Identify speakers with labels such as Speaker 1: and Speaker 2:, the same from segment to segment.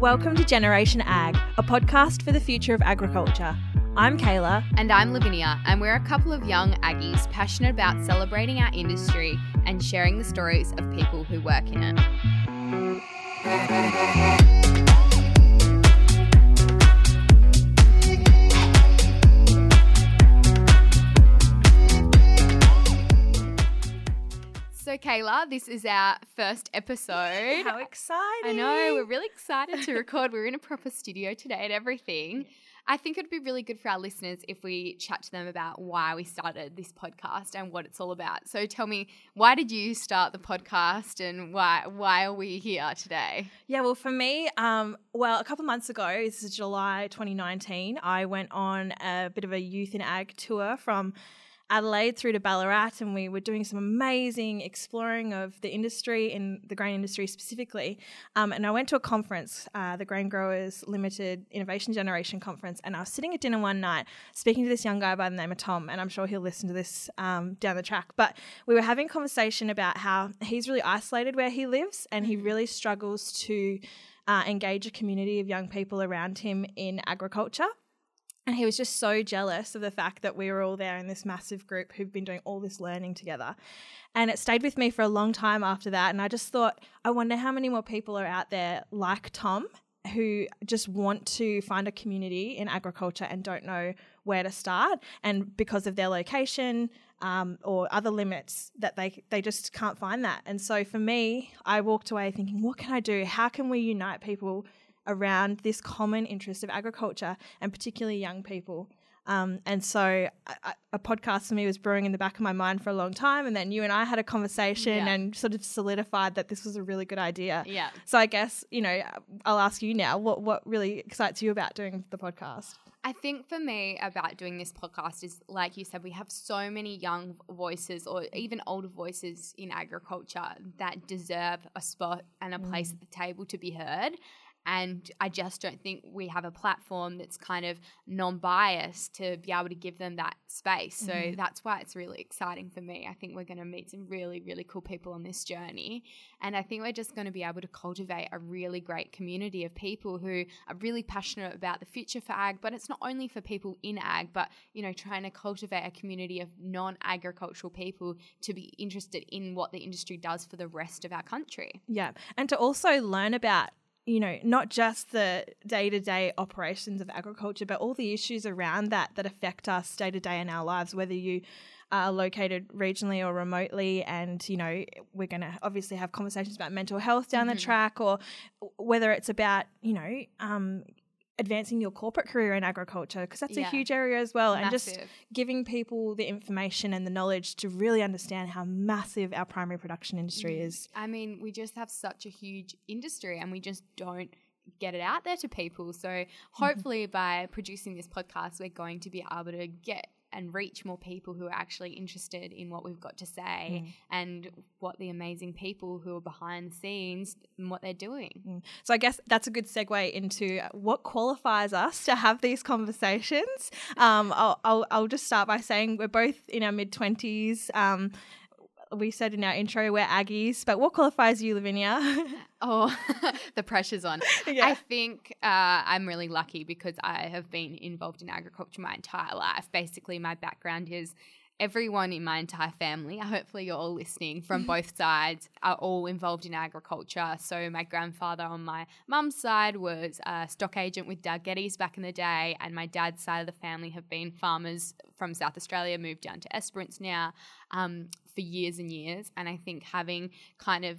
Speaker 1: Welcome to Generation Ag, a podcast for the future of agriculture. I'm Kayla.
Speaker 2: And I'm Lavinia, and we're a couple of young Aggies passionate about celebrating our industry and sharing the stories of people who work in it. So, Kayla, this is our first episode.
Speaker 1: How exciting!
Speaker 2: I know, we're really excited to record. We're in a proper studio today and everything. I think it'd be really good for our listeners if we chat to them about why we started this podcast and what it's all about. So tell me, why did you start the podcast and why why are we here today?
Speaker 1: Yeah, well, for me, um, well, a couple months ago, this is July 2019, I went on a bit of a youth in ag tour from Adelaide through to Ballarat, and we were doing some amazing exploring of the industry in the grain industry specifically. Um, and I went to a conference, uh, the Grain Growers Limited Innovation Generation Conference, and I was sitting at dinner one night speaking to this young guy by the name of Tom, and I'm sure he'll listen to this um, down the track. But we were having a conversation about how he's really isolated where he lives, and he mm-hmm. really struggles to. Uh, engage a community of young people around him in agriculture. And he was just so jealous of the fact that we were all there in this massive group who've been doing all this learning together. And it stayed with me for a long time after that. And I just thought, I wonder how many more people are out there like Tom who just want to find a community in agriculture and don't know where to start. And because of their location, um, or other limits that they they just can't find that. And so for me, I walked away thinking, what can I do? How can we unite people around this common interest of agriculture and particularly young people. Um, and so a, a, podcast for me was brewing in the back of my mind for a long time. And then you and I had a conversation yeah. and sort of solidified that this was a really good idea.
Speaker 2: Yeah.
Speaker 1: So I guess, you know, I'll ask you now what, what really excites you about doing the podcast?
Speaker 2: I think for me about doing this podcast is like you said, we have so many young voices or even older voices in agriculture that deserve a spot and a place mm. at the table to be heard. And I just don't think we have a platform that's kind of non biased to be able to give them that space. So mm-hmm. that's why it's really exciting for me. I think we're going to meet some really, really cool people on this journey. And I think we're just going to be able to cultivate a really great community of people who are really passionate about the future for ag. But it's not only for people in ag, but, you know, trying to cultivate a community of non agricultural people to be interested in what the industry does for the rest of our country.
Speaker 1: Yeah. And to also learn about you know, not just the day to day operations of agriculture, but all the issues around that that affect us day to day in our lives, whether you are located regionally or remotely. And, you know, we're going to obviously have conversations about mental health down mm-hmm. the track, or whether it's about, you know, um, advancing your corporate career in agriculture because that's yeah. a huge area as well massive. and just giving people the information and the knowledge to really understand how massive our primary production industry mm. is
Speaker 2: i mean we just have such a huge industry and we just don't get it out there to people so mm-hmm. hopefully mm-hmm. by producing this podcast we're going to be able to get and reach more people who are actually interested in what we've got to say mm. and what the amazing people who are behind the scenes and what they're doing.
Speaker 1: Mm. So I guess that's a good segue into what qualifies us to have these conversations. Um, I'll, I'll, I'll, just start by saying we're both in our mid 20s. Um, we said in our intro we're Aggies, but what qualifies you, Lavinia?
Speaker 2: oh, the pressure's on. Yeah. I think uh, I'm really lucky because I have been involved in agriculture my entire life. Basically, my background is everyone in my entire family, hopefully you're all listening from both sides, are all involved in agriculture. So my grandfather on my mum's side was a stock agent with Doug back in the day, and my dad's side of the family have been farmers from South Australia, moved down to Esperance now um, for years and years. And I think having kind of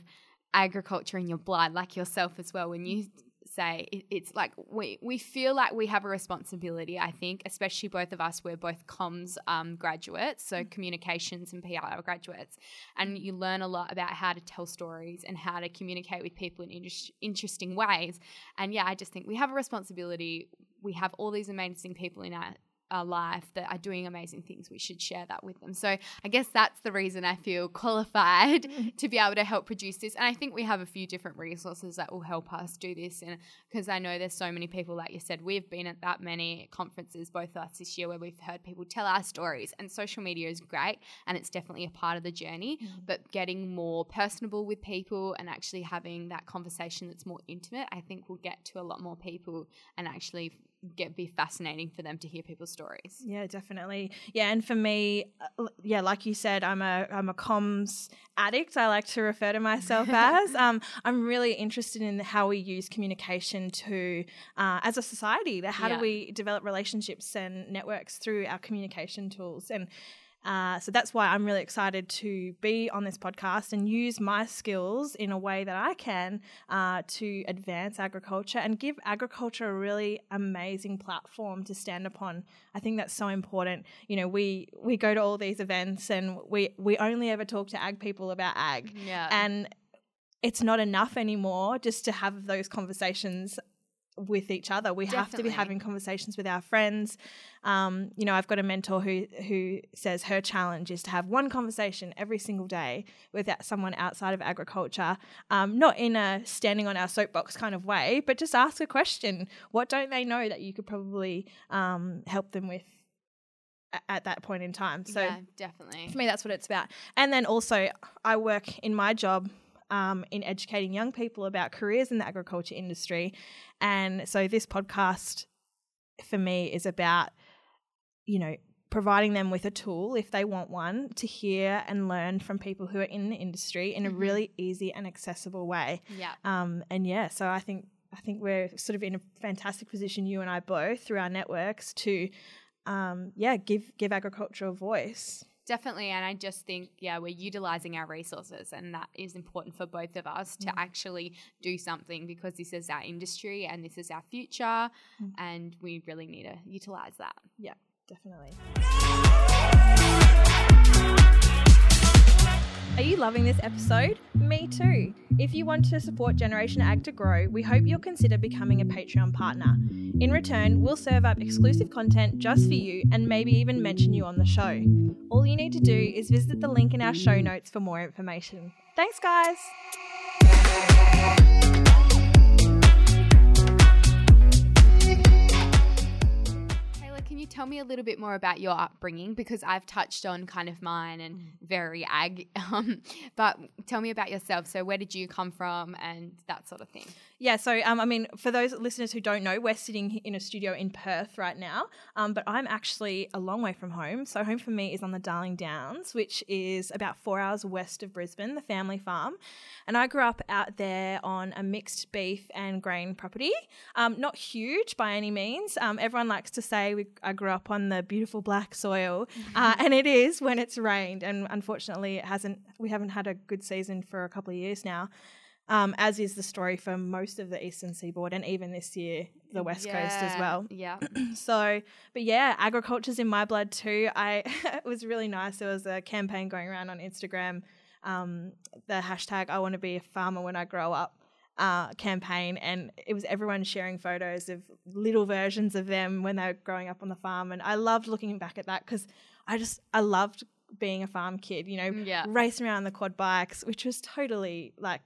Speaker 2: agriculture in your blood, like yourself as well, when you say it, it's like we we feel like we have a responsibility. I think, especially both of us, we're both comms um, graduates, so mm. communications and PR graduates, and you learn a lot about how to tell stories and how to communicate with people in inter- interesting ways. And yeah, I just think we have a responsibility. We have all these amazing people in our our life that are doing amazing things, we should share that with them. So I guess that's the reason I feel qualified to be able to help produce this. And I think we have a few different resources that will help us do this. And because I know there's so many people, like you said, we've been at that many conferences, both of us this year, where we've heard people tell our stories. And social media is great and it's definitely a part of the journey. Mm. But getting more personable with people and actually having that conversation that's more intimate, I think will get to a lot more people and actually get be fascinating for them to hear people's stories.
Speaker 1: Yeah, definitely. Yeah, and for me, uh, yeah, like you said, I'm a I'm a comms addict. I like to refer to myself as. Um, I'm really interested in how we use communication to uh, as a society. How yeah. do we develop relationships and networks through our communication tools and uh, so that's why I'm really excited to be on this podcast and use my skills in a way that I can uh, to advance agriculture and give agriculture a really amazing platform to stand upon. I think that's so important. You know, we we go to all these events and we we only ever talk to ag people about ag.
Speaker 2: Yeah.
Speaker 1: And it's not enough anymore just to have those conversations with each other. We Definitely. have to be having conversations with our friends. Um, you know, I've got a mentor who who says her challenge is to have one conversation every single day with someone outside of agriculture, um, not in a standing on our soapbox kind of way, but just ask a question. What don't they know that you could probably um, help them with? at that point in time. So
Speaker 2: yeah, definitely.
Speaker 1: For me, that's what it's about. And then also, I work in my job um, in educating young people about careers in the agriculture industry. And so this podcast for me is about, you know, providing them with a tool if they want one to hear and learn from people who are in the industry in mm-hmm. a really easy and accessible way.
Speaker 2: Yeah.
Speaker 1: Um, and yeah, so I think I think we're sort of in a fantastic position, you and I both, through our networks, to um, yeah give give agriculture a voice.
Speaker 2: Definitely. And I just think, yeah, we're utilizing our resources, and that is important for both of us mm. to actually do something because this is our industry and this is our future, mm. and we really need to utilize that.
Speaker 1: Yeah, definitely. Are you loving this episode? Me too. If you want to support Generation Ag to grow, we hope you'll consider becoming a Patreon partner. In return, we'll serve up exclusive content just for you and maybe even mention you on the show. All you need to do is visit the link in our show notes for more information. Thanks, guys!
Speaker 2: Tell me a little bit more about your upbringing? Because I've touched on kind of mine and mm. very ag, um, but tell me about yourself. So, where did you come from and that sort of thing?
Speaker 1: Yeah, so um, I mean, for those listeners who don't know, we're sitting in a studio in Perth right now, um, but I'm actually a long way from home. So, home for me is on the Darling Downs, which is about four hours west of Brisbane, the family farm. And I grew up out there on a mixed beef and grain property. Um, not huge by any means. Um, everyone likes to say we, I grew up on the beautiful black soil, uh, and it is when it's rained. And unfortunately, it hasn't. We haven't had a good season for a couple of years now um, as is the story for most of the eastern seaboard and even this year the west yeah, coast as well.
Speaker 2: Yeah.
Speaker 1: so, but yeah, agriculture's in my blood too. I it was really nice. There was a campaign going around on Instagram, um, the hashtag I want to be a farmer when I grow up. Uh, campaign and it was everyone sharing photos of little versions of them when they were growing up on the farm and I loved looking back at that because I just I loved being a farm kid you know
Speaker 2: yeah.
Speaker 1: racing around the quad bikes which was totally like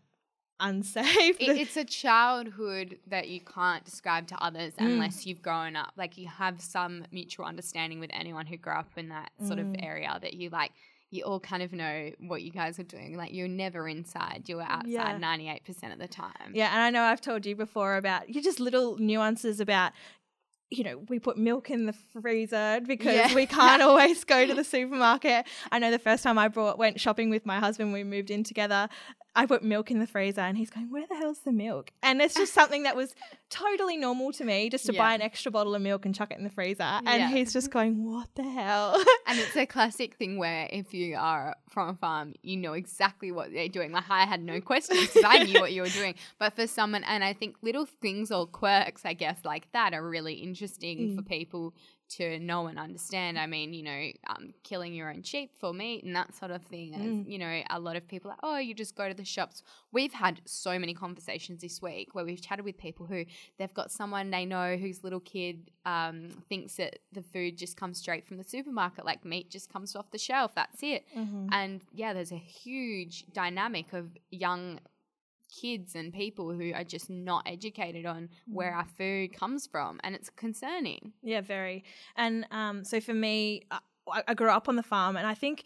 Speaker 1: unsafe.
Speaker 2: It, it's a childhood that you can't describe to others mm. unless you've grown up. Like you have some mutual understanding with anyone who grew up in that sort mm. of area that you like. You all kind of know what you guys are doing. Like you're never inside; you were outside ninety eight percent of the time.
Speaker 1: Yeah, and I know I've told you before about you just little nuances about you know, we put milk in the freezer because yeah. we can't always go to the supermarket. I know the first time I brought went shopping with my husband, we moved in together. I put milk in the freezer and he's going, Where the hell's the milk? And it's just something that was totally normal to me just to yeah. buy an extra bottle of milk and chuck it in the freezer. And yeah. he's just going, What the hell?
Speaker 2: and it's a classic thing where if you are from a farm, you know exactly what they're doing. Like I had no questions because I knew what you were doing. But for someone, and I think little things or quirks, I guess, like that are really interesting mm. for people to know and understand. I mean, you know, um, killing your own sheep for meat and that sort of thing.
Speaker 1: Mm.
Speaker 2: you know, a lot of people are, oh, you just go to the shops. We've had so many conversations this week where we've chatted with people who they've got someone they know whose little kid um, thinks that the food just comes straight from the supermarket, like meat just comes off the shelf. That's it.
Speaker 1: Mhm.
Speaker 2: And yeah, there's a huge dynamic of young kids and people who are just not educated on where
Speaker 1: Mm.
Speaker 2: our food comes from. And it's concerning.
Speaker 1: Yeah, very. And um, so for me, I, I grew up on the farm, and I think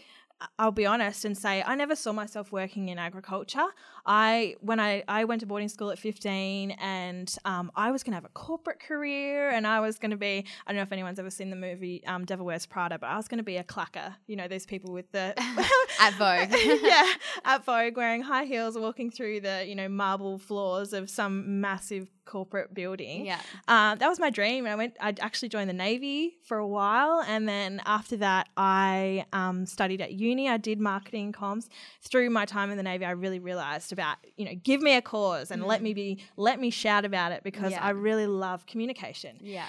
Speaker 1: I'll be honest and say I never saw myself working in agriculture. I when I, I went to boarding school at 15 and um, I was going to have a corporate career and I was going to be I don't know if anyone's ever seen the movie um, Devil Wears Prada but I was going to be a clacker you know those people with the
Speaker 2: At Vogue.
Speaker 1: yeah at Vogue wearing high heels walking through the you know marble floors of some massive corporate building
Speaker 2: yeah.
Speaker 1: um, that was my dream. I went. I actually joined the navy for a while, and then after that, I um, studied at uni. I did marketing comms. Through my time in the navy, I really realized about you know, give me a cause and let mm. me be, let me shout about it because
Speaker 2: Yeah.
Speaker 1: I really love communication.
Speaker 2: Yeah.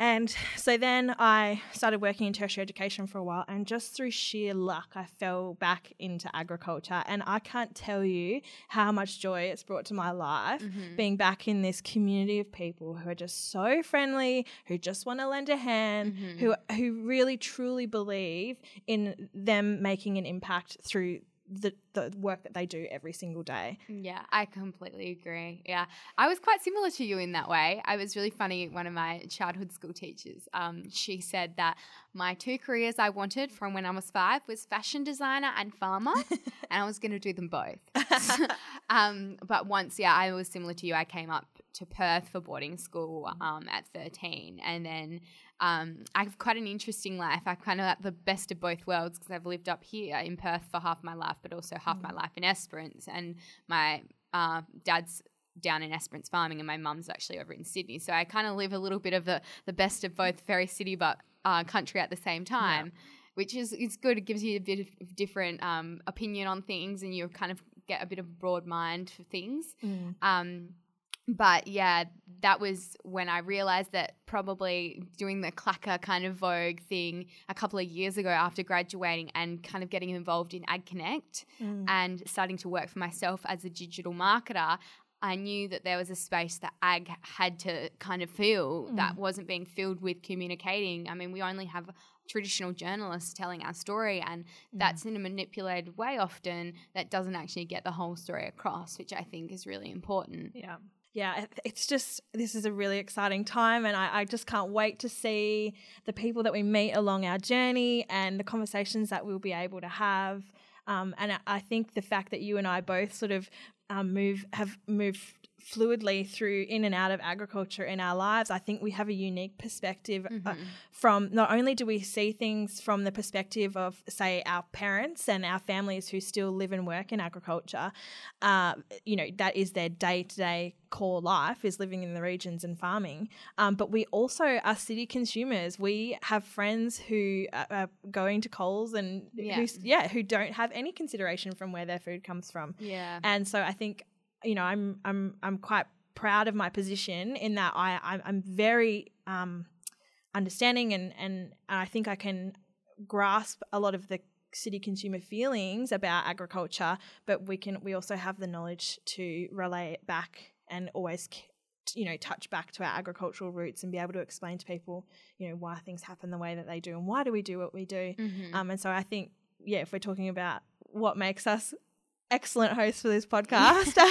Speaker 1: And so then I started working in tertiary education for a while, and just through sheer luck, I fell back into agriculture. And I can't tell you how much joy it's brought to my life
Speaker 2: Mhm.
Speaker 1: being back in this community of people who are just so friendly, who just want to lend a hand,
Speaker 2: Mhm.
Speaker 1: who who really truly believe in them making an impact through the, the work that they do every single day.
Speaker 2: Yeah, I completely agree. Yeah, I was quite similar to you in that way. I was really funny. One of my childhood school teachers, um, she said that my two careers I wanted from when I was five was fashion designer and farmer, and I was going to do them both. um, but once, yeah, I was similar to you. I came up to Perth for boarding school um, at 13, and then um, I've quite an interesting life. I kind of at the best of both worlds because I've lived up here in Perth for half my life, but also half my life in Esperance. And my uh, dad's down in Esperance farming, and my mum's actually over in Sydney. So I kind of live a little bit of the the best of both, very city but uh, country at the same time. Which is it's good. It gives you a bit of different um, opinion on things, and you kind of get a bit of a broad mind for things. Um, but yeah, that was when I realized that probably doing the clacker kind of Vogue thing a couple of years ago after graduating and kind of getting involved in Ag Connect
Speaker 1: Mm.
Speaker 2: and starting to work for myself as a digital marketer. I knew that there was a space that ag had to kind of fill that wasn't being filled with communicating. I mean, we only have traditional journalists telling our story, and that's in a manipulated way often that doesn't actually get the whole story across, which I think is really important.
Speaker 1: Yeah. Yeah, it's just, this is a really exciting time, and I, I just can't wait to see the people that we meet along our journey and the conversations that we'll be able to have. Um, and I- think the fact that you and I both sort of um, move, have moved fluidly through in and out of agriculture in our lives, I think we have a unique perspective uh, from not only do we see things from the perspective of, say, our parents and our families who still live and work in agriculture, uh, you know, that is their day to day core life is living in the regions and farming. Um, but we also are city consumers. We have friends who are, are going to Coles and
Speaker 2: Yeah.
Speaker 1: who, yeah, who don't have any consideration from where their food comes from.
Speaker 2: Yeah.
Speaker 1: And so I think, you know, I'm I'm I'm quite proud of my position in that I I'm, very um, understanding and and I think I can grasp a lot of the city consumer feelings about agriculture, but we can we also have the knowledge to relay it back and always you know touch back to our agricultural roots and be able to explain to people you know why things happen the way that they do and why do we do what we do
Speaker 2: Mhm.
Speaker 1: um, and so I think, yeah, if we're talking about what makes us excellent hosts for this podcast, uh,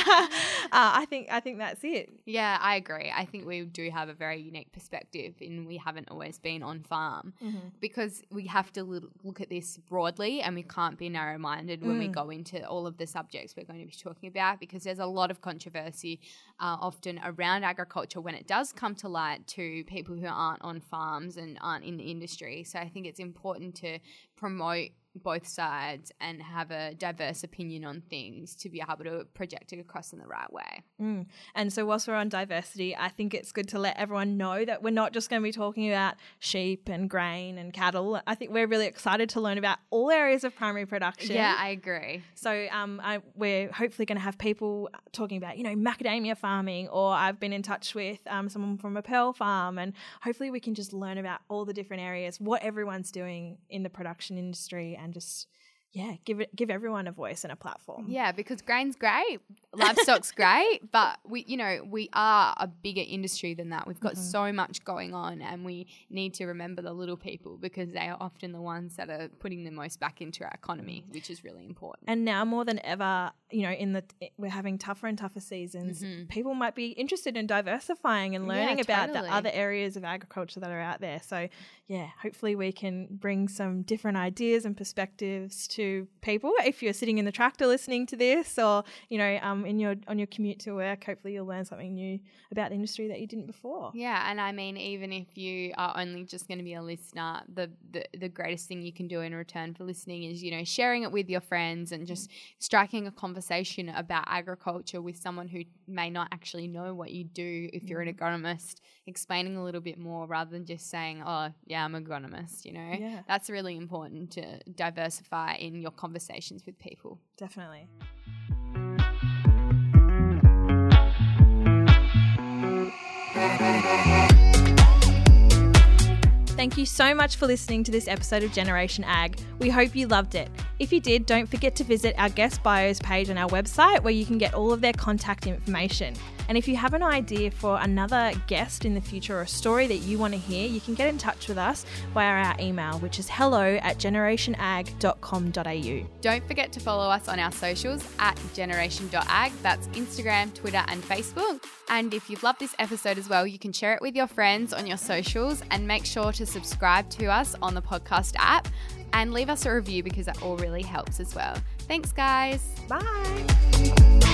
Speaker 1: I think I think that's it.
Speaker 2: Yeah, I agree. I think we do have a very unique perspective, and we haven't always been on farm because we have to look at this broadly, and we can't be narrow minded when we
Speaker 1: Mm.
Speaker 2: go into all of the subjects we're going to be talking about because there's a lot of controversy uh, often around agriculture when it does come to light to people who aren't on farms and aren't in the industry. So I think it's important to promote both sides and have a diverse opinion on things to be able to project it across in the right way.
Speaker 1: Mm. And so, whilst we're on diversity, I think it's good to let everyone know that we're not just going to be talking about sheep and grain and cattle. I think we're really excited to learn about all areas of primary production.
Speaker 2: Yeah, I agree.
Speaker 1: So, um, I, we're hopefully going to have people talking about, you know, macadamia farming, or I've been in touch with um, someone from a pearl farm, and hopefully we can just learn about all the different areas, what everyone's doing in the production industry and just yeah, give it give everyone a voice and a platform.
Speaker 2: Yeah, because grain's great, livestock's great, but we you know, we are a bigger industry than that. We've got mm-hmm. so much going on and we need to remember the little people because they are often the ones that are putting the most back into our economy, which is really important.
Speaker 1: And now more than ever, you know, in the we're having tougher and tougher seasons, mm-hmm. people might be interested in diversifying and learning yeah, about totally. the other areas of agriculture that are out there. So, yeah, hopefully we can bring some different ideas and perspectives to to people if you're sitting in the tractor listening to this or you know um, in your on your commute to work hopefully you'll learn something new about the industry that you didn't before
Speaker 2: yeah and i mean even if you are only just going to be a listener the, the the greatest thing you can do in return for listening is you know sharing it with your friends and just striking a conversation about agriculture with someone who may not actually know what you do if you're an mm. agronomist explaining a little bit more rather than just saying oh yeah i'm an agronomist you know yeah. that's really important to diversify in in your conversations with people.
Speaker 1: Definitely. Thank you so much for listening to this episode of Generation Ag. We hope you loved it. If you did, don't forget to visit our guest bios page on our website where you can get all of their contact information. And if you have an idea for another guest in the future or a story that you want to hear, you can get in touch with us via our email, which is hello at generationag.com.au.
Speaker 2: Don't forget to follow us on our socials at generation.ag. That's Instagram, Twitter, and Facebook. And if you've loved this episode as well, you can share it with your friends on your socials and make sure to subscribe to us on the podcast app and leave us a review because that all really helps as well. Thanks, guys.
Speaker 1: Bye.